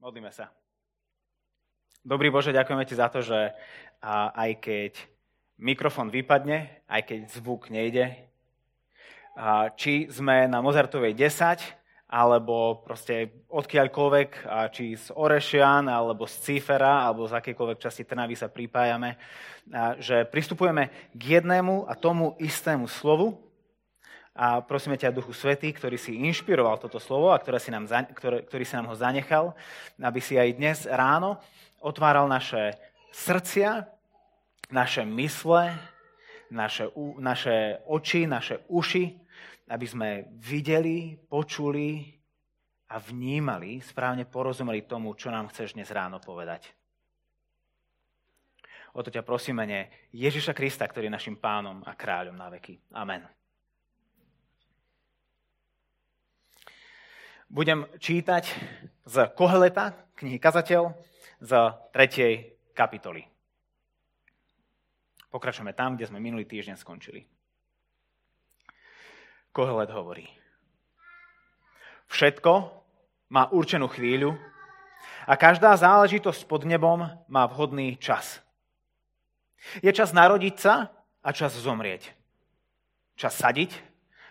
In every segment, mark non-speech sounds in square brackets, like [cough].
Modlíme sa. Dobrý Bože, ďakujeme Ti za to, že aj keď mikrofón vypadne, aj keď zvuk nejde, či sme na Mozartovej 10, alebo proste odkiaľkoľvek, či z Orešian, alebo z Cifera, alebo z akékoľvek časti Trnavy sa pripájame, že pristupujeme k jednému a tomu istému slovu, a prosíme ťa, Duchu Svetý, ktorý si inšpiroval toto slovo a ktoré si nám, ktoré, ktorý si nám ho zanechal, aby si aj dnes ráno otváral naše srdcia, naše mysle, naše, naše oči, naše uši, aby sme videli, počuli a vnímali, správne porozumeli tomu, čo nám chceš dnes ráno povedať. O to ťa prosíme, Ježiša Krista, ktorý je našim pánom a kráľom na veky. Amen. Budem čítať z Koheleta, knihy Kazateľ, z 3. kapitoly. Pokračujeme tam, kde sme minulý týždeň skončili. Kohelet hovorí. Všetko má určenú chvíľu a každá záležitosť pod nebom má vhodný čas. Je čas narodiť sa a čas zomrieť. Čas sadiť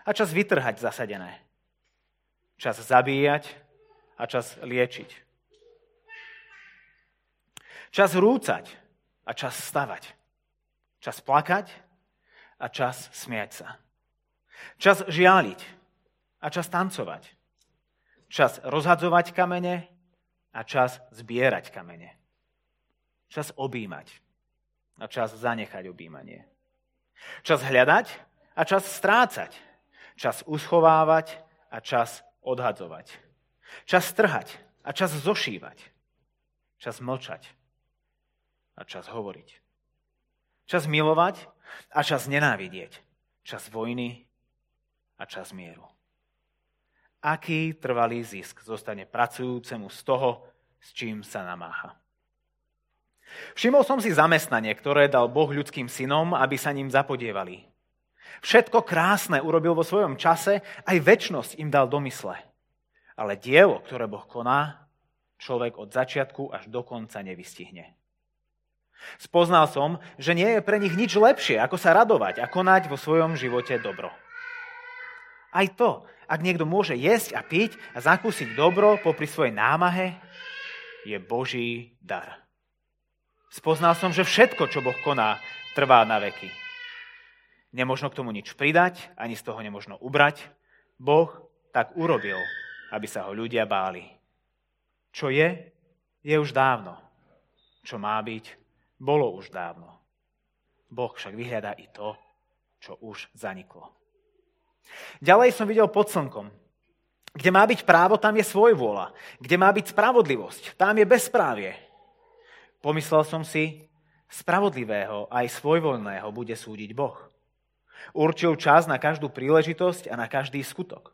a čas vytrhať zasadené čas zabíjať a čas liečiť. Čas rúcať a čas stavať. Čas plakať a čas smiať sa. Čas žialiť a čas tancovať. Čas rozhadzovať kamene a čas zbierať kamene. Čas objímať a čas zanechať objímanie. Čas hľadať a čas strácať. Čas uschovávať a čas odhadzovať. Čas trhať a čas zošívať. Čas mlčať a čas hovoriť. Čas milovať a čas nenávidieť. Čas vojny a čas mieru. Aký trvalý zisk zostane pracujúcemu z toho, s čím sa namáha? Všimol som si zamestnanie, ktoré dal Boh ľudským synom, aby sa ním zapodievali. Všetko krásne urobil vo svojom čase, aj väčnosť im dal domysle. Ale dielo, ktoré Boh koná, človek od začiatku až do konca nevystihne. Spoznal som, že nie je pre nich nič lepšie, ako sa radovať a konať vo svojom živote dobro. Aj to, ak niekto môže jesť a piť a zakúsiť dobro popri svojej námahe, je Boží dar. Spoznal som, že všetko, čo Boh koná, trvá na veky. Nemožno k tomu nič pridať, ani z toho nemožno ubrať. Boh tak urobil, aby sa ho ľudia báli. Čo je, je už dávno. Čo má byť, bolo už dávno. Boh však vyhľadá i to, čo už zaniklo. Ďalej som videl pod slnkom. Kde má byť právo, tam je svoj vôľa. Kde má byť spravodlivosť, tam je bezprávie. Pomyslel som si, spravodlivého aj svojvoľného bude súdiť Boh. Určil čas na každú príležitosť a na každý skutok.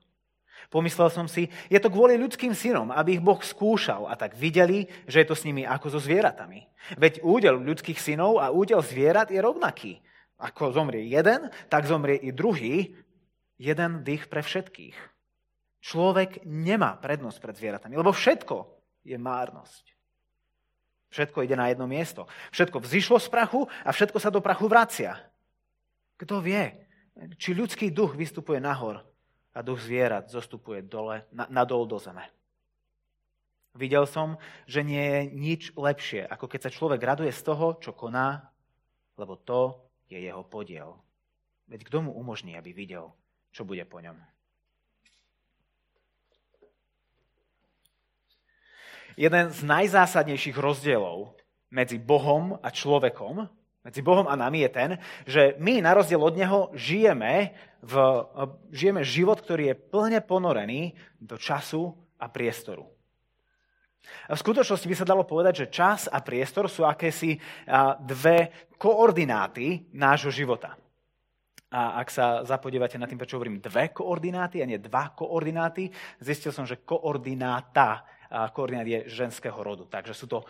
Pomyslel som si, je to kvôli ľudským synom, aby ich Boh skúšal a tak videli, že je to s nimi ako so zvieratami. Veď údel ľudských synov a údel zvierat je rovnaký. Ako zomrie jeden, tak zomrie i druhý. Jeden dých pre všetkých. Človek nemá prednosť pred zvieratami, lebo všetko je márnosť. Všetko ide na jedno miesto. Všetko vzýšlo z prachu a všetko sa do prachu vracia. Kto vie, či ľudský duch vystupuje nahor a duch zvierat zostupuje dole, nadol do zeme. Videl som, že nie je nič lepšie, ako keď sa človek raduje z toho, čo koná, lebo to je jeho podiel. Veď kto mu umožní, aby videl, čo bude po ňom? Jeden z najzásadnejších rozdielov medzi Bohom a človekom medzi Bohom a nami je ten, že my na rozdiel od Neho žijeme, v, žijeme život, ktorý je plne ponorený do času a priestoru. A v skutočnosti by sa dalo povedať, že čas a priestor sú akési dve koordináty nášho života. A ak sa zapodívate na tým, prečo hovorím dve koordináty a nie dva koordináty, zistil som, že koordináta koordinát je ženského rodu. Takže sú to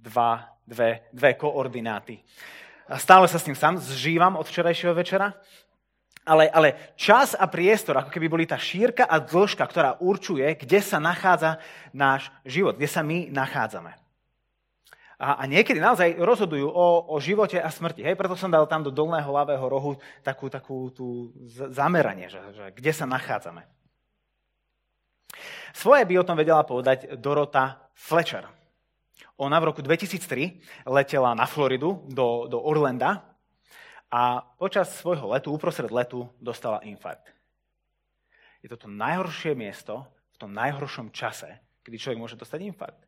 dva, dve, dve koordináty. Stále sa s tým sám zžívam od včerajšieho večera. ale, ale čas a priestor, ako keby boli tá šírka a dĺžka, ktorá určuje, kde sa nachádza náš život, kde sa my nachádzame. A, a niekedy naozaj rozhodujú o, o živote a smrti. Hej? Preto som dal tam do dolného ľavého rohu takú, takú tú zameranie, že, že kde sa nachádzame. Svoje by o tom vedela povedať Dorota Fletcher. Ona v roku 2003 letela na Floridu do, do Orlanda a počas svojho letu, uprostred letu, dostala infarkt. Je to to najhoršie miesto v tom najhoršom čase, kedy človek môže dostať infarkt.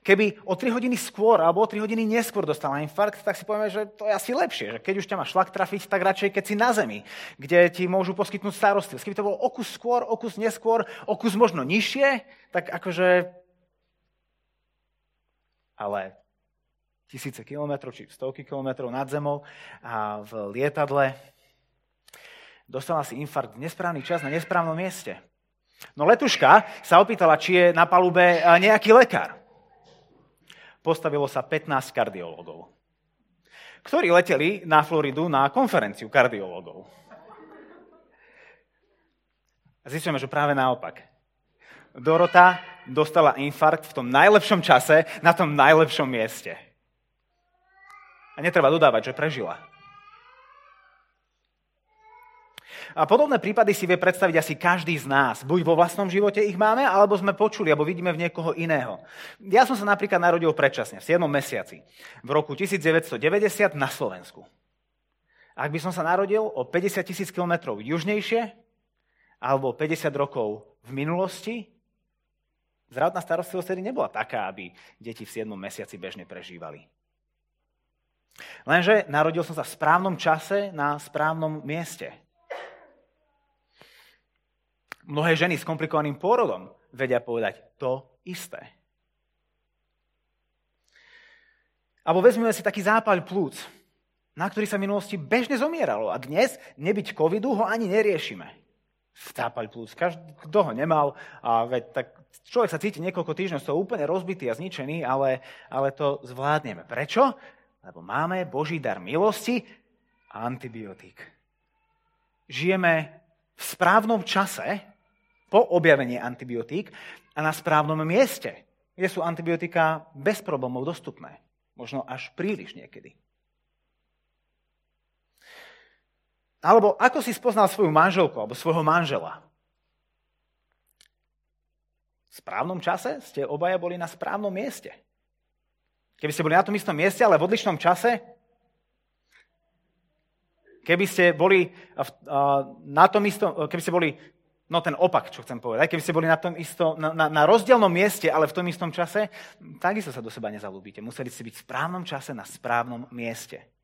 Keby o 3 hodiny skôr alebo o 3 hodiny neskôr dostala infarkt, tak si povieme, že to je asi lepšie. Že keď už ťa má šlak trafiť, tak radšej keď si na zemi, kde ti môžu poskytnúť starostlivosť. Keby to bolo okus skôr, okus neskôr, okus možno nižšie, tak akože... Ale tisíce kilometrov, či stovky kilometrov nad zemou a v lietadle. Dostala si infarkt v nesprávny čas na nesprávnom mieste. No letuška sa opýtala, či je na palube nejaký lekár. Postavilo sa 15 kardiológov, ktorí leteli na Floridu na konferenciu kardiológov. A zistíme, že práve naopak. Dorota dostala infarkt v tom najlepšom čase na tom najlepšom mieste. A netreba dodávať, že prežila. A podobné prípady si vie predstaviť asi každý z nás. Buď vo vlastnom živote ich máme, alebo sme počuli, alebo vidíme v niekoho iného. Ja som sa napríklad narodil predčasne, v 7. mesiaci, v roku 1990 na Slovensku. Ak by som sa narodil o 50 tisíc kilometrov južnejšie, alebo 50 rokov v minulosti, zdravotná starostlivosť tedy nebola taká, aby deti v 7. mesiaci bežne prežívali. Lenže narodil som sa v správnom čase na správnom mieste. Mnohé ženy s komplikovaným pôrodom vedia povedať to isté. Alebo vezmeme si taký zápal plúc, na ktorý sa v minulosti bežne zomieralo. A dnes nebyť covidu ho ani neriešime. Zápal plúc, každý, kto ho nemal, a veď, tak človek sa cíti niekoľko týždňov, to úplne rozbitý a zničený, ale, ale to zvládneme. Prečo? Lebo máme Boží dar milosti a antibiotík. Žijeme v správnom čase po objavení antibiotík a na správnom mieste, kde sú antibiotika bez problémov dostupné. Možno až príliš niekedy. Alebo ako si spoznal svoju manželku alebo svojho manžela? V správnom čase ste obaja boli na správnom mieste. Keby ste boli na tom istom mieste, ale v odlišnom čase, keby ste boli na tom istom, keby ste boli, no ten opak, čo chcem povedať, keby ste boli na tom isto, na, na, na rozdielnom mieste, ale v tom istom čase, takisto sa do seba nezalúbite. Museli ste byť v správnom čase na správnom mieste.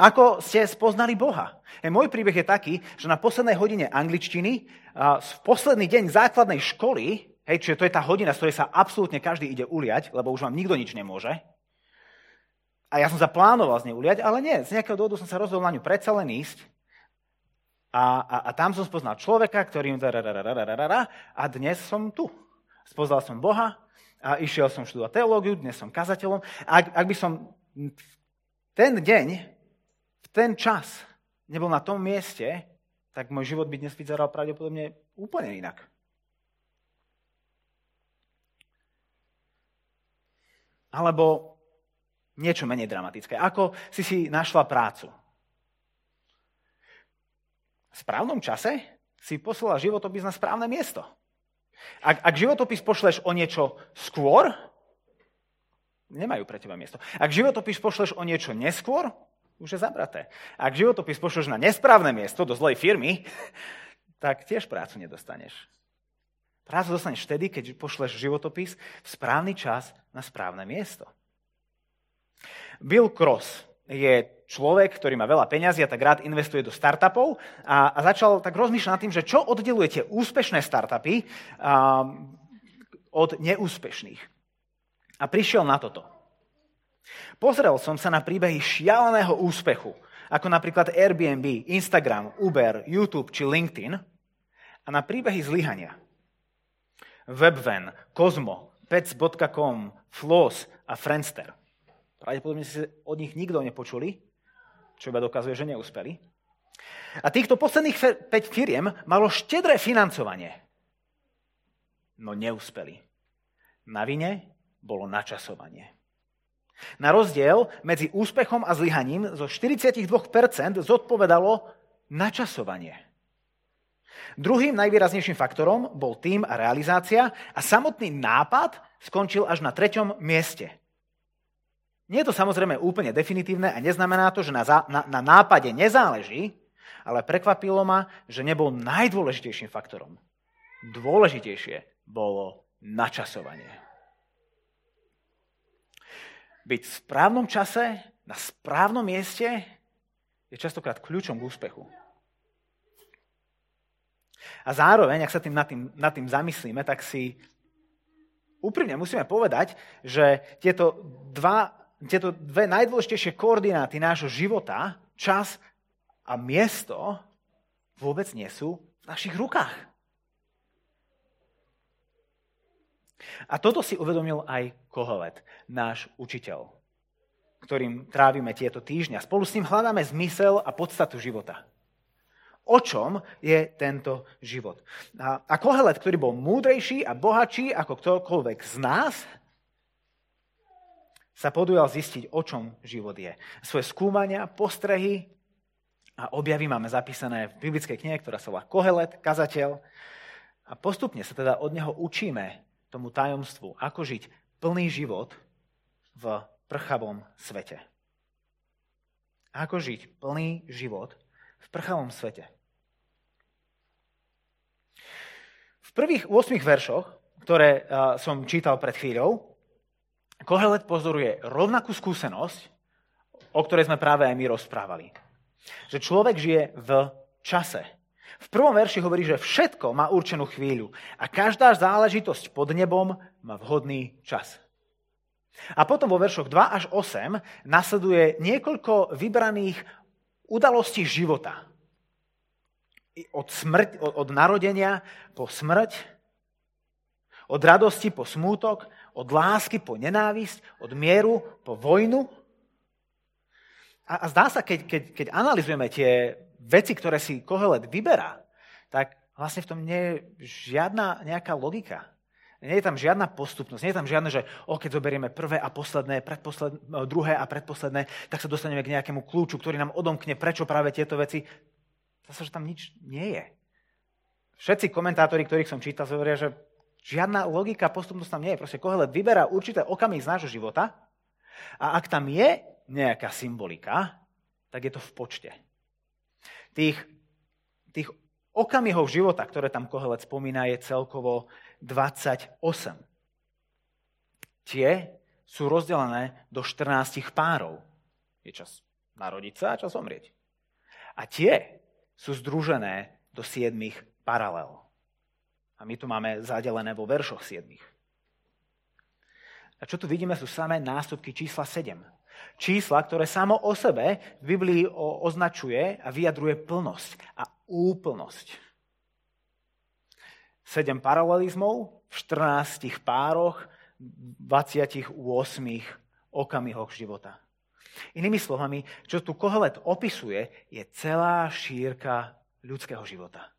Ako ste spoznali Boha? E, môj príbeh je taký, že na poslednej hodine angličtiny, v posledný deň základnej školy, Hej, čiže to je tá hodina, z ktorej sa absolútne každý ide uliať, lebo už vám nikto nič nemôže. A ja som sa plánoval z nej uliať, ale nie, z nejakého dôvodu som sa rozhodol na ňu predsa len ísť. A, a, a tam som spoznal človeka, ktorým... A dnes som tu. Spoznal som Boha a išiel som študovať teológiu, dnes som kazateľom. Ak, ak by som ten deň, ten čas nebol na tom mieste, tak môj život by dnes vyzeral pravdepodobne úplne inak. Alebo niečo menej dramatické. Ako si si našla prácu? V správnom čase si poslala životopis na správne miesto. Ak, ak životopis pošleš o niečo skôr, nemajú pre teba miesto. Ak životopis pošleš o niečo neskôr, už je zabraté. Ak životopis pošleš na nesprávne miesto do zlej firmy, [laughs] tak tiež prácu nedostaneš. Prácu dostaneš vtedy, keď pošleš životopis v správny čas na správne miesto. Bill Cross je človek, ktorý má veľa peňazí a tak rád investuje do startupov a, a začal tak rozmýšľať nad tým, že čo oddeluje tie úspešné startupy a, od neúspešných. A prišiel na toto. Pozrel som sa na príbehy šialeného úspechu, ako napríklad Airbnb, Instagram, Uber, YouTube či LinkedIn a na príbehy zlyhania – Webvan, Kozmo, Pets.com, Floss a Friendster. Pravdepodobne si od nich nikto nepočuli, čo iba dokazuje, že neúspeli. A týchto posledných 5 firiem malo štedré financovanie. No neúspeli. Na vine bolo načasovanie. Na rozdiel medzi úspechom a zlyhaním zo 42% zodpovedalo načasovanie. Druhým najvýraznejším faktorom bol tým a realizácia a samotný nápad skončil až na treťom mieste. Nie je to samozrejme úplne definitívne a neznamená to, že na, na, na nápade nezáleží, ale prekvapilo ma, že nebol najdôležitejším faktorom. Dôležitejšie bolo načasovanie byť v správnom čase, na správnom mieste, je častokrát kľúčom k úspechu. A zároveň, ak sa tým nad, tým nad tým zamyslíme, tak si úprimne musíme povedať, že tieto, dva, tieto dve najdôležitejšie koordináty nášho života, čas a miesto, vôbec nie sú v našich rukách. A toto si uvedomil aj Kohelet, náš učiteľ, ktorým trávime tieto týždňa. Spolu s ním hľadáme zmysel a podstatu života. O čom je tento život? A, Kohelet, ktorý bol múdrejší a bohatší ako ktokoľvek z nás, sa podujal zistiť, o čom život je. Svoje skúmania, postrehy a objavy máme zapísané v biblickej knihe, ktorá sa volá Kohelet, kazateľ. A postupne sa teda od neho učíme tomu tajomstvu, ako žiť plný život v prchavom svete. Ako žiť plný život v prchavom svete. V prvých 8 veršoch, ktoré som čítal pred chvíľou, Kohelet pozoruje rovnakú skúsenosť, o ktorej sme práve aj my rozprávali. Že človek žije v čase. V prvom verši hovorí, že všetko má určenú chvíľu a každá záležitosť pod nebom má vhodný čas. A potom vo veršoch 2 až 8 nasleduje niekoľko vybraných udalostí života. Od, smrť, od narodenia po smrť, od radosti po smútok, od lásky po nenávisť, od mieru po vojnu. A, a zdá sa, keď, keď, keď analizujeme tie veci, ktoré si Kohelet vyberá, tak vlastne v tom nie je žiadna nejaká logika. Nie je tam žiadna postupnosť, nie je tam žiadne, že o, keď zoberieme prvé a posledné, predposledné, druhé a predposledné, tak sa dostaneme k nejakému kľúču, ktorý nám odomkne, prečo práve tieto veci. Zase, že tam nič nie je. Všetci komentátori, ktorých som čítal, hovoria, že žiadna logika, postupnosť tam nie je. Proste Kohelet vyberá určité okamih z nášho života a ak tam je nejaká symbolika, tak je to v počte tých, tých okamihov života, ktoré tam Kohelet spomína, je celkovo 28. Tie sú rozdelené do 14 párov. Je čas narodiť sa a čas omrieť. A tie sú združené do 7 paralel. A my tu máme zadelené vo veršoch 7. A čo tu vidíme, sú samé nástupky čísla 7 čísla, ktoré samo o sebe v Biblii označuje a vyjadruje plnosť a úplnosť. Sedem paralelizmov v 14 pároch, 28 okamihoch života. Inými slovami, čo tu Kohelet opisuje, je celá šírka ľudského života.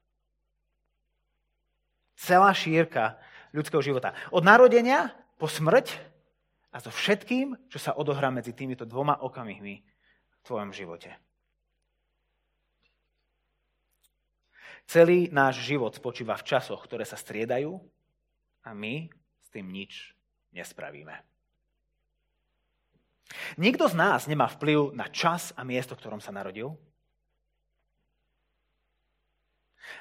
Celá šírka ľudského života. Od narodenia po smrť a so všetkým, čo sa odohrá medzi týmito dvoma okamihmi v tvojom živote. Celý náš život spočíva v časoch, ktoré sa striedajú a my s tým nič nespravíme. Nikto z nás nemá vplyv na čas a miesto, v ktorom sa narodil.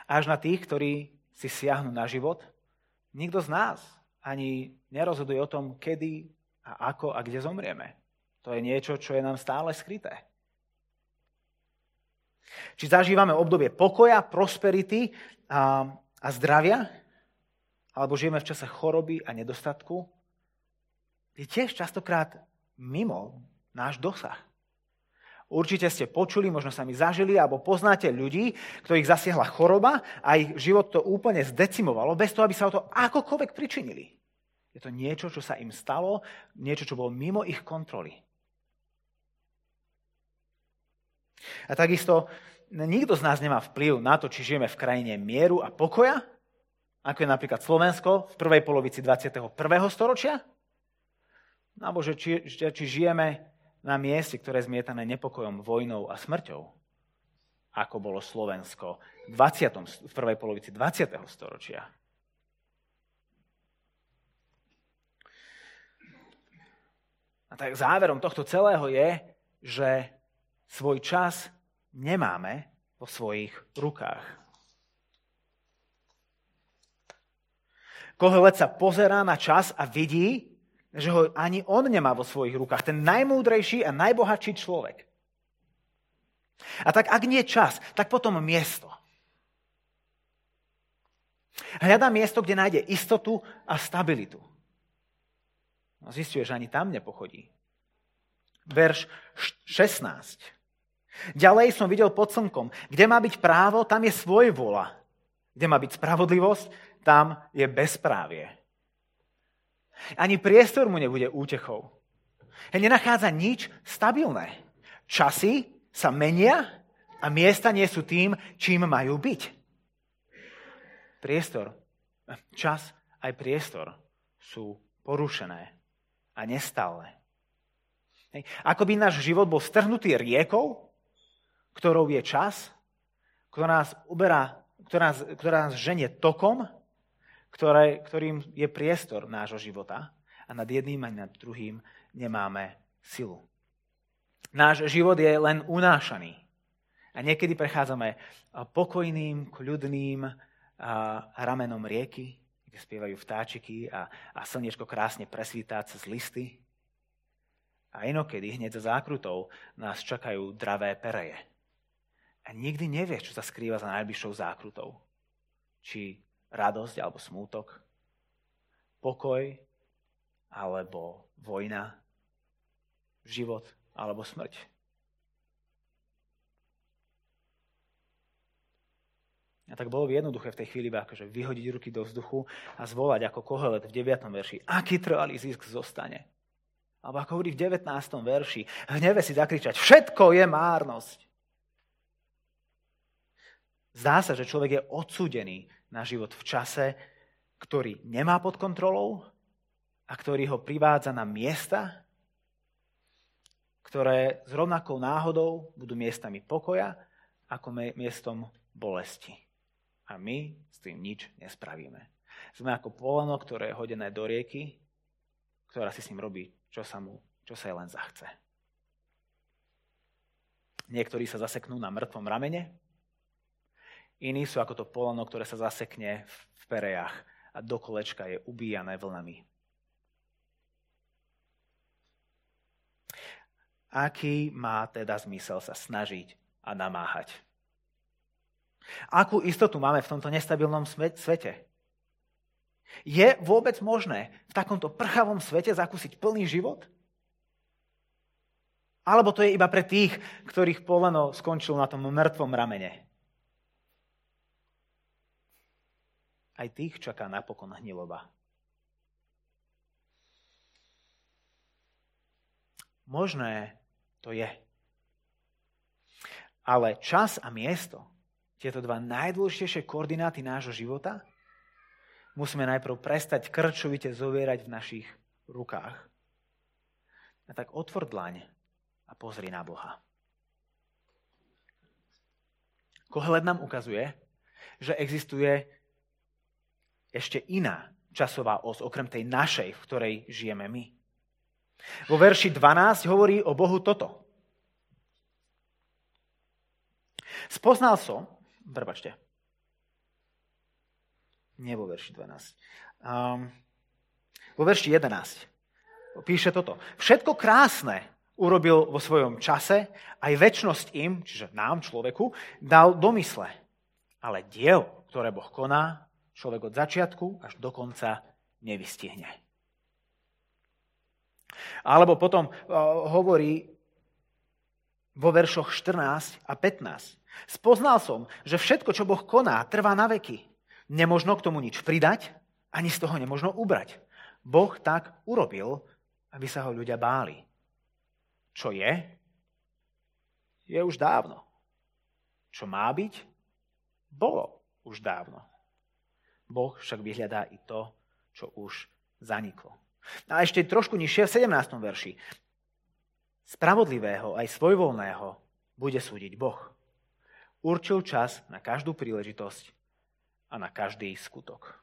Až na tých, ktorí si siahnu na život, nikto z nás ani nerozhoduje o tom, kedy a ako a kde zomrieme. To je niečo, čo je nám stále skryté. Či zažívame obdobie pokoja, prosperity a, a zdravia, alebo žijeme v čase choroby a nedostatku, je tiež častokrát mimo náš dosah. Určite ste počuli, možno sa mi zažili, alebo poznáte ľudí, ktorých zasiahla choroba a ich život to úplne zdecimovalo, bez toho, aby sa o to akokoľvek pričinili. Je to niečo, čo sa im stalo, niečo, čo bolo mimo ich kontroly. A takisto nikto z nás nemá vplyv na to, či žijeme v krajine mieru a pokoja, ako je napríklad Slovensko v prvej polovici 21. storočia, alebo že či, či žijeme na mieste, ktoré je zmietané nepokojom, vojnou a smrťou, ako bolo Slovensko v, 20, v prvej polovici 20. storočia. A tak záverom tohto celého je, že svoj čas nemáme vo svojich rukách. Kohelet sa pozerá na čas a vidí, že ho ani on nemá vo svojich rukách. Ten najmúdrejší a najbohatší človek. A tak ak nie čas, tak potom miesto. Hľadá miesto, kde nájde istotu a stabilitu. No zistuje, že ani tam nepochodí. Verš 16. Ďalej som videl pod slnkom, kde má byť právo, tam je svoj vola. Kde má byť spravodlivosť, tam je bezprávie. Ani priestor mu nebude útechou. Nenachádza nič stabilné. Časy sa menia a miesta nie sú tým, čím majú byť. Priestor, čas aj priestor sú porušené a nestále. Ako by náš život bol strhnutý riekou, ktorou je čas, ktorá nás, uberá, ktorá ktorá nás ženie tokom, ktoré, ktorým je priestor nášho života a nad jedným a nad druhým nemáme silu. Náš život je len unášaný. A niekedy prechádzame pokojným, kľudným ramenom rieky, kde spievajú vtáčiky a, a slnečko krásne presvítá cez listy. A inokedy hneď za zákrutou nás čakajú dravé pereje. A nikdy nevieš, čo sa skrýva za najbližšou zákrutou. Či radosť alebo smútok, pokoj alebo vojna, život alebo smrť. Tak bolo by jednoduché v tej chvíli akože vyhodiť ruky do vzduchu a zvolať ako kohelet v 9. verši, aký trvalý zisk zostane. Alebo ako hovorí v 19. verši, hneve si zakričať, všetko je márnosť. Zdá sa, že človek je odsúdený na život v čase, ktorý nemá pod kontrolou a ktorý ho privádza na miesta, ktoré s rovnakou náhodou budú miestami pokoja ako miestom bolesti. A my s tým nič nespravíme. Sme ako poleno, ktoré je hodené do rieky, ktorá si s ním robí, čo sa, mu, čo sa jej len zachce. Niektorí sa zaseknú na mŕtvom ramene, Iní sú ako to polano, ktoré sa zasekne v perejach a do kolečka je ubíjané vlnami. Aký má teda zmysel sa snažiť a namáhať? Akú istotu máme v tomto nestabilnom svete? Je vôbec možné v takomto prchavom svete zakúsiť plný život? Alebo to je iba pre tých, ktorých poleno skončilo na tom mŕtvom ramene? aj tých čaká napokon hniloba. Možné to je. Ale čas a miesto, tieto dva najdôležitejšie koordináty nášho života, musíme najprv prestať krčovite zovierať v našich rukách. A tak otvor dlaň a pozri na Boha. Kohled nám ukazuje, že existuje ešte iná časová os, okrem tej našej, v ktorej žijeme my. Vo verši 12 hovorí o Bohu toto. Spoznal som, prepačte, nie vo verši 12, um, vo verši 11 píše toto. Všetko krásne urobil vo svojom čase, aj väčnosť im, čiže nám, človeku, dal domysle. Ale diel, ktoré Boh koná, človek od začiatku až do konca nevystihne. Alebo potom uh, hovorí vo veršoch 14 a 15. Spoznal som, že všetko, čo Boh koná, trvá na veky. Nemožno k tomu nič pridať, ani z toho nemožno ubrať. Boh tak urobil, aby sa ho ľudia báli. Čo je? Je už dávno. čo má byť, bolo už dávno. Boh však vyhľadá i to, čo už zaniklo. A ešte trošku nižšie v 17. verši. Spravodlivého aj svojvoľného bude súdiť Boh. Určil čas na každú príležitosť a na každý skutok.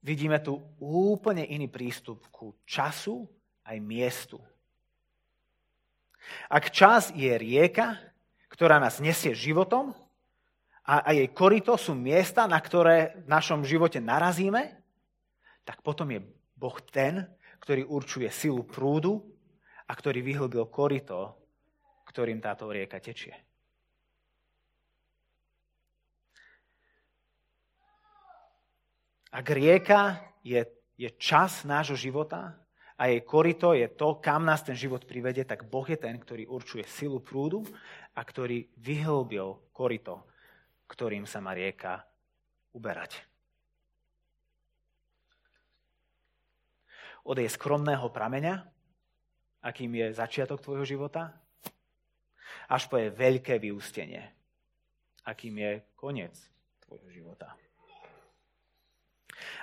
Vidíme tu úplne iný prístup ku času aj miestu. Ak čas je rieka, ktorá nás nesie životom a, jej korito sú miesta, na ktoré v našom živote narazíme, tak potom je Boh ten, ktorý určuje silu prúdu a ktorý vyhlbil korito, ktorým táto rieka tečie. Ak rieka je, je čas nášho života a jej korito je to, kam nás ten život privede, tak Boh je ten, ktorý určuje silu prúdu a ktorý vyhlbil korito, ktorým sa má rieka uberať. Od jej skromného prameňa, akým je začiatok tvojho života, až po jej veľké vyústenie, akým je koniec tvojho života.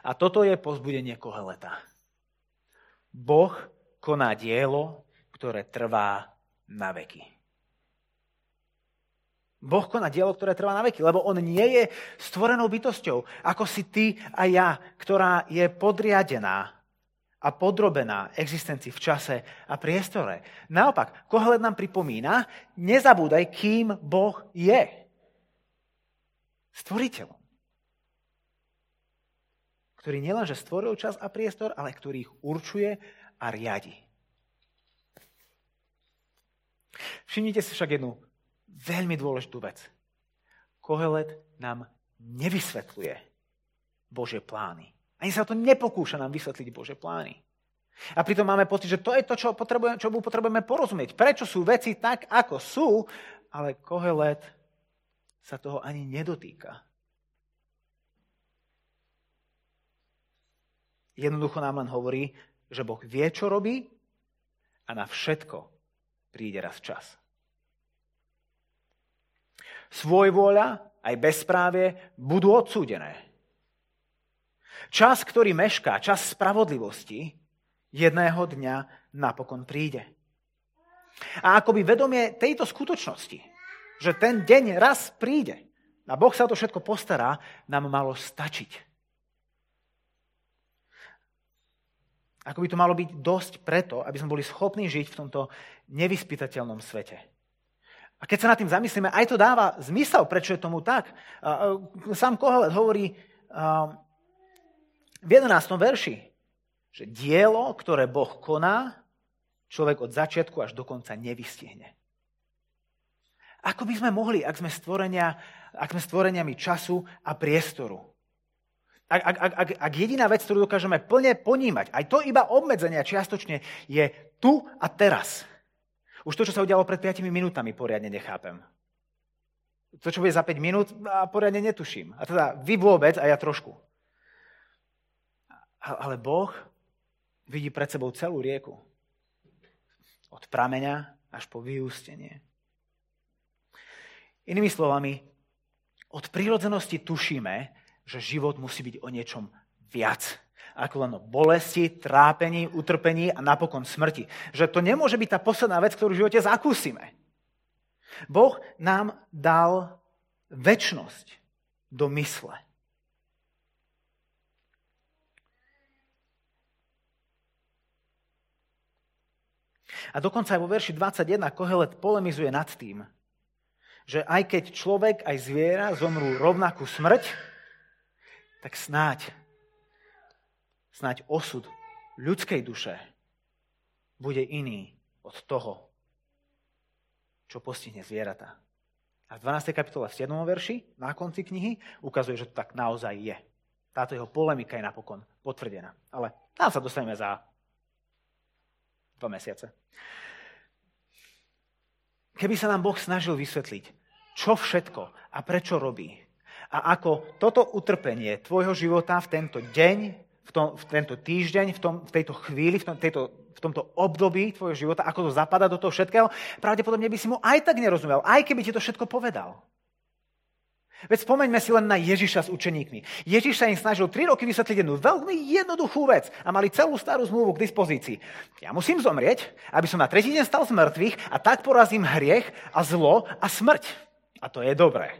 A toto je pozbudenie Koheleta. Boh koná dielo, ktoré trvá na veky. Boh koná dielo, ktoré trvá na veky, lebo on nie je stvorenou bytosťou, ako si ty a ja, ktorá je podriadená a podrobená existencii v čase a priestore. Naopak, Kohelet nám pripomína, nezabúdaj, kým Boh je. Stvoriteľom ktorý nielenže stvoril čas a priestor, ale ktorý ich určuje a riadi. Všimnite si však jednu veľmi dôležitú vec. Kohelet nám nevysvetľuje Božie plány. Ani sa to nepokúša nám vysvetliť Božie plány. A pritom máme pocit, že to je to, čo, potrebujeme, čo potrebujeme porozumieť. Prečo sú veci tak, ako sú, ale Kohelet sa toho ani nedotýka. Jednoducho nám len hovorí, že Boh vie, čo robí a na všetko príde raz čas. Svoj vôľa aj bezprávie budú odsúdené. Čas, ktorý mešká, čas spravodlivosti, jedného dňa napokon príde. A akoby vedomie tejto skutočnosti, že ten deň raz príde a Boh sa o to všetko postará, nám malo stačiť. Ako by to malo byť dosť preto, aby sme boli schopní žiť v tomto nevyspytateľnom svete. A keď sa nad tým zamyslíme, aj to dáva zmysel, prečo je tomu tak. Sám Kohelet hovorí v 11. verši, že dielo, ktoré Boh koná, človek od začiatku až do konca nevystihne. Ako by sme mohli, ak sme, stvorenia, ak sme stvoreniami času a priestoru? Ak, ak, ak, ak jediná vec, ktorú dokážeme plne ponímať, aj to iba obmedzenia čiastočne, je tu a teraz. Už to, čo sa udialo pred 5 minútami, poriadne nechápem. To, čo bude za 5 minút, a poriadne netuším. A teda vy vôbec a ja trošku. Ale Boh vidí pred sebou celú rieku. Od prameňa až po vyústenie. Inými slovami, od prírodzenosti tušíme, že život musí byť o niečom viac ako len o bolesti, trápení, utrpení a napokon smrti. Že to nemôže byť tá posledná vec, ktorú v živote zakúsime. Boh nám dal väčnosť do mysle. A dokonca aj vo verši 21 Kohelet polemizuje nad tým, že aj keď človek, aj zviera zomrú rovnakú smrť, tak snáď, snáď osud ľudskej duše bude iný od toho, čo postihne zvieratá. A v 12. kapitole v 7. verši, na konci knihy, ukazuje, že to tak naozaj je. Táto jeho polemika je napokon potvrdená. Ale tam sa dostaneme za dva mesiace. Keby sa nám Boh snažil vysvetliť, čo všetko a prečo robí, a ako toto utrpenie tvojho života v tento deň, v tom, v tento týždeň, v, tom, v tejto chvíli, v, tom, tejto, v tomto období tvojho života, ako to zapadá do toho všetkého, pravdepodobne by si mu aj tak nerozumel, aj keby ti to všetko povedal. Veď spomeňme si len na Ježiša s učeníkmi. Ježiš sa im snažil 3 roky vysvetliť jednu veľmi jednoduchú vec a mali celú starú zmluvu k dispozícii. Ja musím zomrieť, aby som na tretí deň stal z mŕtvych a tak porazím hriech a zlo a smrť. A to je dobré.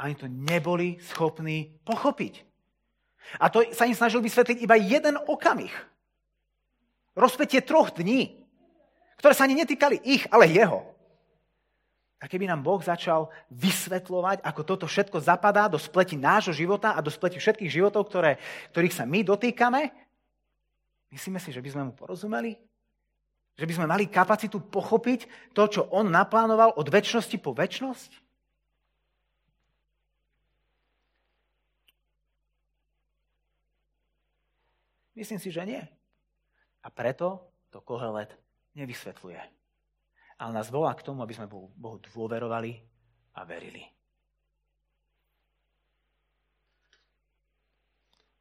A oni to neboli schopní pochopiť. A to sa im snažil vysvetliť iba jeden okamih. Rozpetie troch dní, ktoré sa ani netýkali ich, ale jeho. A keby nám Boh začal vysvetľovať, ako toto všetko zapadá do spleti nášho života a do spleti všetkých životov, ktoré, ktorých sa my dotýkame, myslíme si, že by sme mu porozumeli? Že by sme mali kapacitu pochopiť to, čo on naplánoval od väčšnosti po väčšnosť? Myslím si, že nie. A preto to Kohelet nevysvetľuje. Ale nás volá k tomu, aby sme Bohu dôverovali a verili.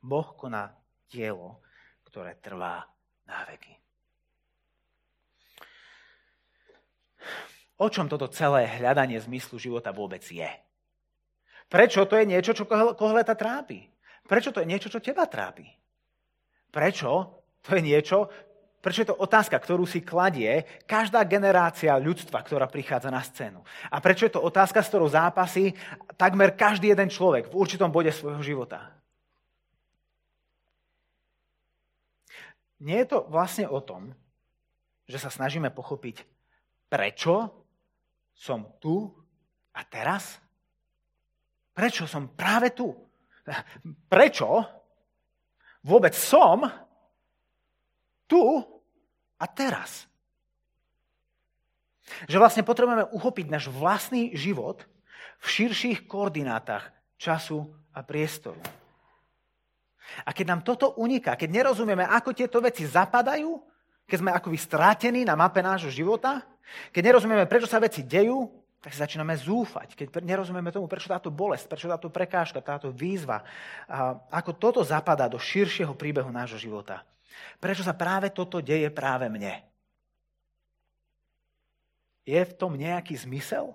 Boh koná dielo, ktoré trvá na veky. O čom toto celé hľadanie zmyslu života vôbec je? Prečo to je niečo, čo Kohleta trápi? Prečo to je niečo, čo teba trápi? Prečo? To je niečo, prečo je to otázka, ktorú si kladie každá generácia ľudstva, ktorá prichádza na scénu. A prečo je to otázka, s ktorou zápasí takmer každý jeden človek v určitom bode svojho života. Nie je to vlastne o tom, že sa snažíme pochopiť, prečo som tu a teraz? Prečo som práve tu? Prečo vôbec som tu a teraz. Že vlastne potrebujeme uchopiť náš vlastný život v širších koordinátach času a priestoru. A keď nám toto uniká, keď nerozumieme, ako tieto veci zapadajú, keď sme akoby strátení na mape nášho života, keď nerozumieme, prečo sa veci dejú, tak si začíname zúfať, keď nerozumieme tomu, prečo táto bolesť, prečo táto prekážka, táto výzva, ako toto zapadá do širšieho príbehu nášho života. Prečo sa práve toto deje práve mne? Je v tom nejaký zmysel?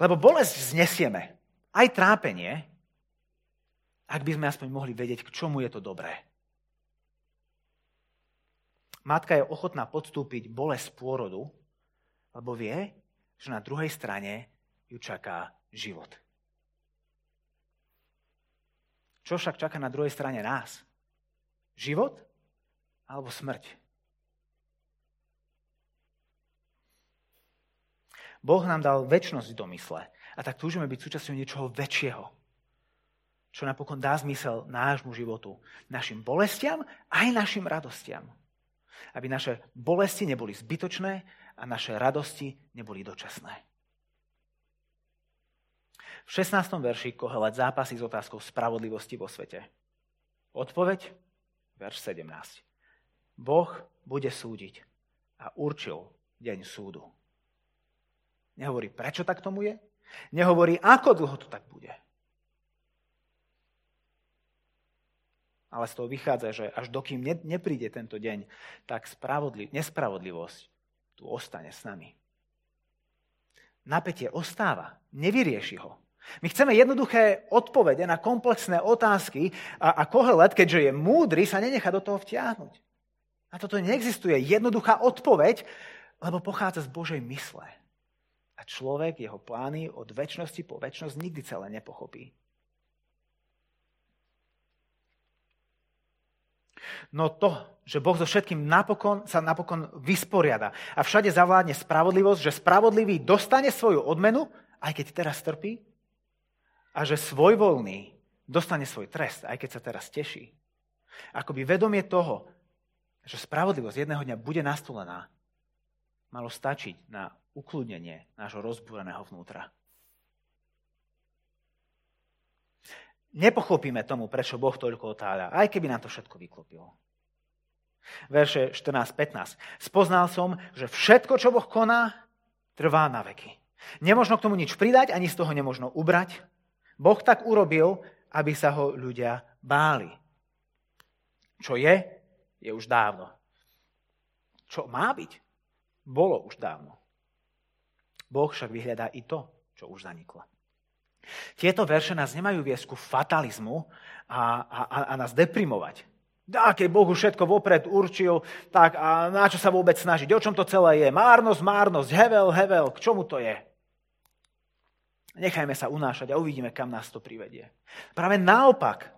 Lebo bolesť znesieme, aj trápenie, ak by sme aspoň mohli vedieť, k čomu je to dobré. Matka je ochotná podstúpiť bolesť pôrodu, lebo vie, že na druhej strane ju čaká život. Čo však čaká na druhej strane nás? Život alebo smrť? Boh nám dal väčšnosť do mysle a tak túžime byť súčasťou niečoho väčšieho, čo napokon dá zmysel nášmu životu, našim bolestiam aj našim radostiam. Aby naše bolesti neboli zbytočné a naše radosti neboli dočasné. V 16. verši Kohelet zápasí s otázkou spravodlivosti vo svete. Odpoveď, verš 17. Boh bude súdiť a určil deň súdu. Nehovorí, prečo tak tomu je. Nehovorí, ako dlho to tak bude. Ale z toho vychádza, že až dokým nepríde tento deň, tak nespravodlivosť tu ostane s nami. Napätie ostáva, nevyrieši ho. My chceme jednoduché odpovede na komplexné otázky a, a Kohelet, keďže je múdry, sa nenechá do toho vtiahnuť. A toto neexistuje jednoduchá odpoveď, lebo pochádza z Božej mysle. A človek jeho plány od väčšnosti po väčšnosť nikdy celé nepochopí. No to, že Boh so všetkým napokon, sa napokon vysporiada a všade zavládne spravodlivosť, že spravodlivý dostane svoju odmenu, aj keď teraz trpí, a že svojvoľný dostane svoj trest, aj keď sa teraz teší. Akoby vedomie toho, že spravodlivosť jedného dňa bude nastolená, malo stačiť na ukludnenie nášho rozbúreného vnútra. Nepochopíme tomu, prečo Boh toľko otáľa, aj keby nám to všetko vyklopilo. Verše 14-15. Spoznal som, že všetko, čo Boh koná, trvá na veky. Nemožno k tomu nič pridať, ani z toho nemožno ubrať. Boh tak urobil, aby sa ho ľudia báli. Čo je, je už dávno. Čo má byť, bolo už dávno. Boh však vyhľadá i to, čo už zaniklo. Tieto verše nás nemajú viesť ku fatalizmu a, a, a nás deprimovať. Dá, keď Boh už všetko vopred určil, tak a na čo sa vôbec snažiť? O čom to celé je? Márnosť, márnosť, hevel, hevel, k čomu to je? Nechajme sa unášať a uvidíme, kam nás to privedie. Práve naopak,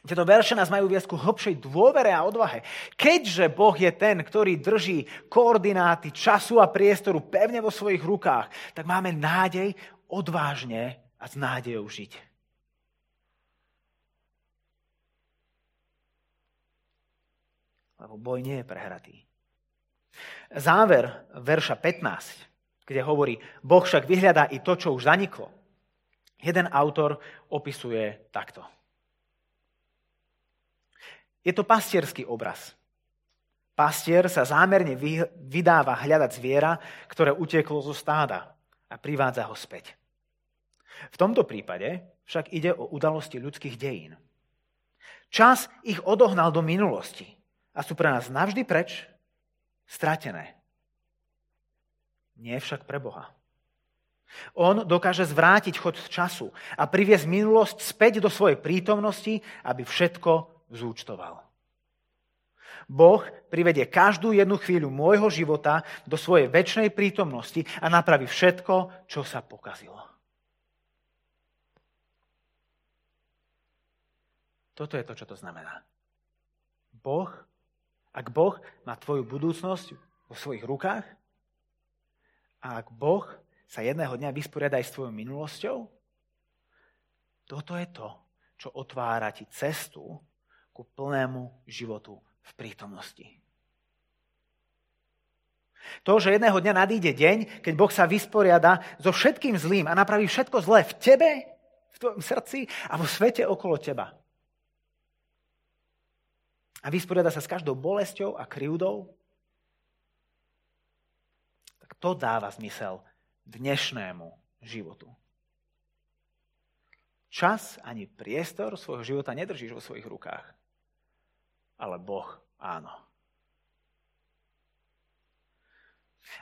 tieto verše nás majú viesť ku hlbšej dôvere a odvahe. Keďže Boh je ten, ktorý drží koordináty času a priestoru pevne vo svojich rukách, tak máme nádej odvážne a s nádejou žiť. lebo boj nie je prehratý. Záver verša 15, kde hovorí, Boh však vyhľadá i to, čo už zaniklo. Jeden autor opisuje takto. Je to pastierský obraz. Pastier sa zámerne vydáva hľadať zviera, ktoré uteklo zo stáda a privádza ho späť. V tomto prípade však ide o udalosti ľudských dejín. Čas ich odohnal do minulosti a sú pre nás navždy preč, stratené. Nie však pre Boha. On dokáže zvrátiť chod času a priviesť minulosť späť do svojej prítomnosti, aby všetko zúčtoval. Boh privedie každú jednu chvíľu môjho života do svojej väčšnej prítomnosti a napraví všetko, čo sa pokazilo. Toto je to, čo to znamená. Boh ak Boh má tvoju budúcnosť vo svojich rukách a ak Boh sa jedného dňa vysporiada aj s tvojou minulosťou, toto je to, čo otvára ti cestu ku plnému životu v prítomnosti. To, že jedného dňa nadíde deň, keď Boh sa vysporiada so všetkým zlým a napraví všetko zlé v tebe, v tvojom srdci a vo svete okolo teba a vysporiada sa s každou bolesťou a krivdou, to dáva zmysel dnešnému životu. Čas ani priestor svojho života nedržíš vo svojich rukách, ale Boh áno.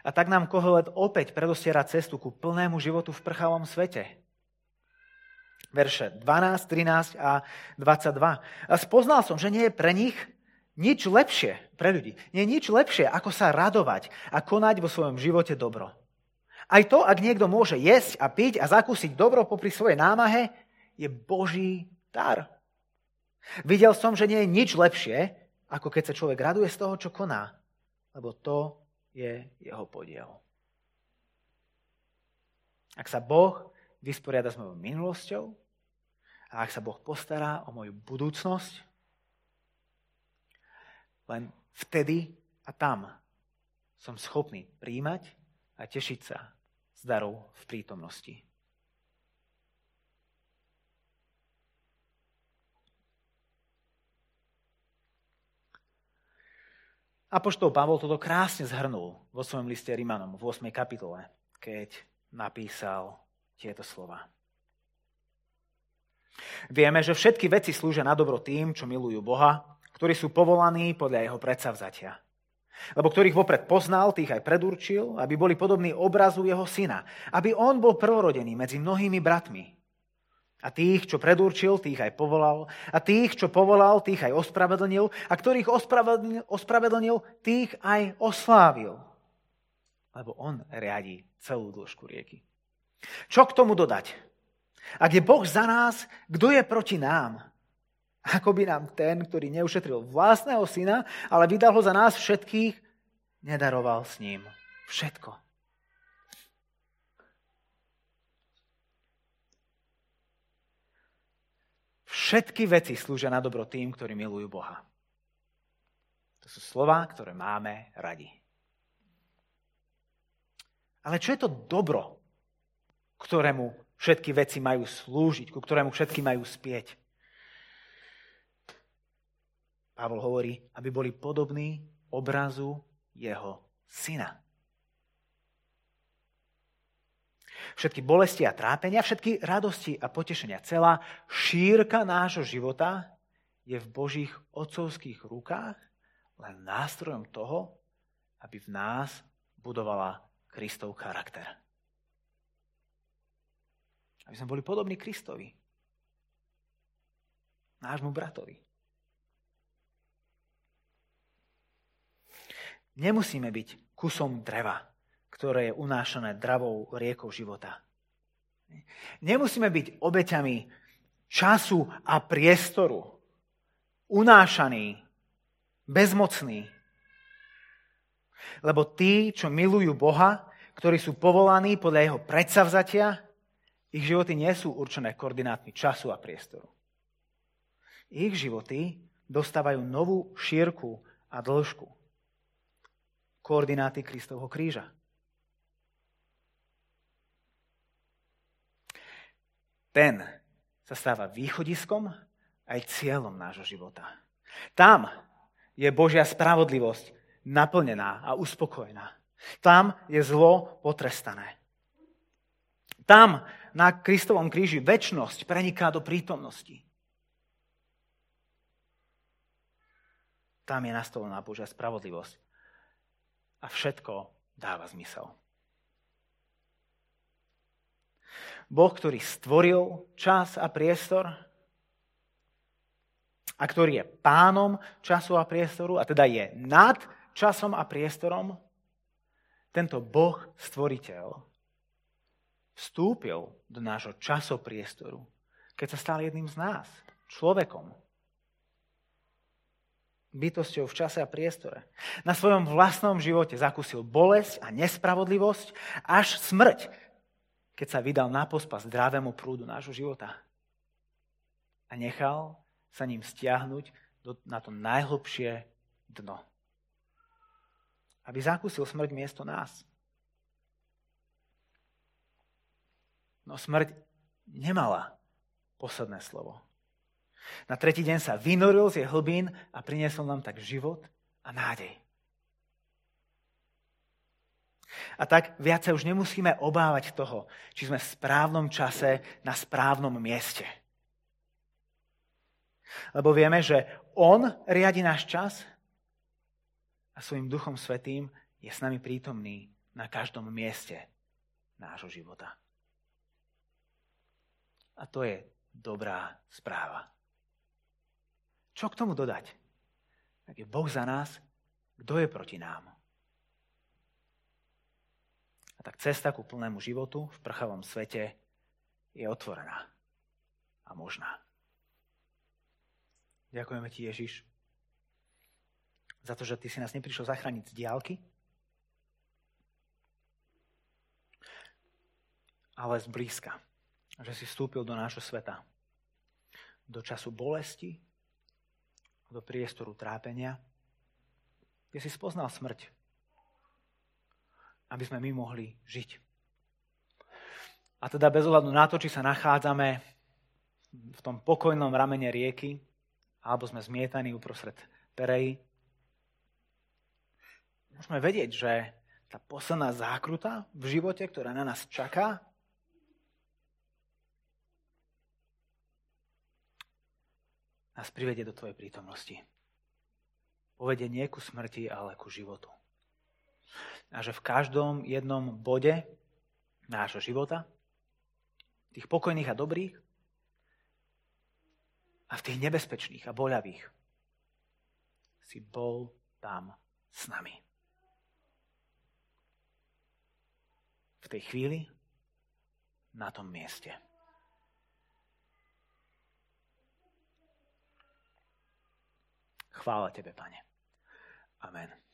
A tak nám Kohelet opäť predostiera cestu ku plnému životu v prchavom svete. Verše 12, 13 a 22. A spoznal som, že nie je pre nich nič lepšie, pre ľudí, nie je nič lepšie, ako sa radovať a konať vo svojom živote dobro. Aj to, ak niekto môže jesť a piť a zakúsiť dobro popri svojej námahe, je Boží dar. Videl som, že nie je nič lepšie, ako keď sa človek raduje z toho, čo koná, lebo to je jeho podiel. Ak sa Boh vysporiada s mojou minulosťou a ak sa Boh postará o moju budúcnosť, len vtedy a tam som schopný príjmať a tešiť sa z darov v prítomnosti. Apoštol Pavol toto krásne zhrnul vo svojom liste Rimanom v 8. kapitole, keď napísal tieto slova. Vieme, že všetky veci slúžia na dobro tým, čo milujú Boha ktorí sú povolaní podľa jeho predsavzatia. Lebo ktorých vopred poznal, tých aj predurčil, aby boli podobní obrazu jeho syna. Aby on bol prvorodený medzi mnohými bratmi. A tých, čo predurčil, tých aj povolal. A tých, čo povolal, tých aj ospravedlnil. A ktorých ospravedlnil, ospravedlnil tých aj oslávil. Lebo on riadi celú dĺžku rieky. Čo k tomu dodať? Ak je Boh za nás, kto je proti nám? Ako by nám ten, ktorý neušetril vlastného syna, ale vydal ho za nás všetkých, nedaroval s ním všetko. Všetky veci slúžia na dobro tým, ktorí milujú Boha. To sú slova, ktoré máme radi. Ale čo je to dobro, ktorému všetky veci majú slúžiť, ku ktorému všetky majú spieť? Pavol hovorí, aby boli podobní obrazu jeho syna. všetky bolesti a trápenia, všetky radosti a potešenia. Celá šírka nášho života je v Božích otcovských rukách len nástrojom toho, aby v nás budovala Kristov charakter. Aby sme boli podobní Kristovi. Nášmu bratovi. Nemusíme byť kusom dreva, ktoré je unášané dravou riekou života. Nemusíme byť obeťami času a priestoru, unášaní, bezmocní. Lebo tí, čo milujú Boha, ktorí sú povolaní podľa jeho predsavzatia, ich životy nie sú určené koordinátmi času a priestoru. Ich životy dostávajú novú šírku a dĺžku. Koordináty Kristovho kríža. ten sa stáva východiskom aj cieľom nášho života. Tam je Božia spravodlivosť naplnená a uspokojená. Tam je zlo potrestané. Tam na Kristovom kríži väčnosť preniká do prítomnosti. Tam je nastolená Božia spravodlivosť. A všetko dáva zmysel. Boh, ktorý stvoril čas a priestor a ktorý je pánom času a priestoru a teda je nad časom a priestorom, tento Boh stvoriteľ vstúpil do nášho časopriestoru, keď sa stal jedným z nás, človekom, bytosťou v čase a priestore. Na svojom vlastnom živote zakúsil bolesť a nespravodlivosť až smrť keď sa vydal na pospas zdravému prúdu nášho života. A nechal sa ním stiahnuť na to najhlbšie dno. Aby zakúsil smrť miesto nás. No smrť nemala posledné slovo. Na tretí deň sa vynoril z jej hlbín a priniesol nám tak život a nádej. A tak viac sa už nemusíme obávať toho, či sme v správnom čase na správnom mieste. Lebo vieme, že On riadi náš čas a svojim Duchom Svetým je s nami prítomný na každom mieste nášho života. A to je dobrá správa. Čo k tomu dodať? Ak je Boh za nás, kto je proti nám? A tak cesta ku plnému životu v prchavom svete je otvorená a možná. Ďakujeme ti, Ježiš, za to, že ty si nás neprišiel zachrániť z diálky, ale z blízka. Že si vstúpil do nášho sveta. Do času bolesti, do priestoru trápenia, kde si spoznal smrť aby sme my mohli žiť. A teda bez ohľadu na to, či sa nachádzame v tom pokojnom ramene rieky, alebo sme zmietaní uprostred perej, môžeme vedieť, že tá posledná zákruta v živote, ktorá na nás čaká, nás privedie do Tvojej prítomnosti. Povedie nie ku smrti, ale ku životu a že v každom jednom bode nášho života, tých pokojných a dobrých a v tých nebezpečných a boľavých si bol tam s nami. V tej chvíli na tom mieste. Chvála Tebe, Pane. Amen.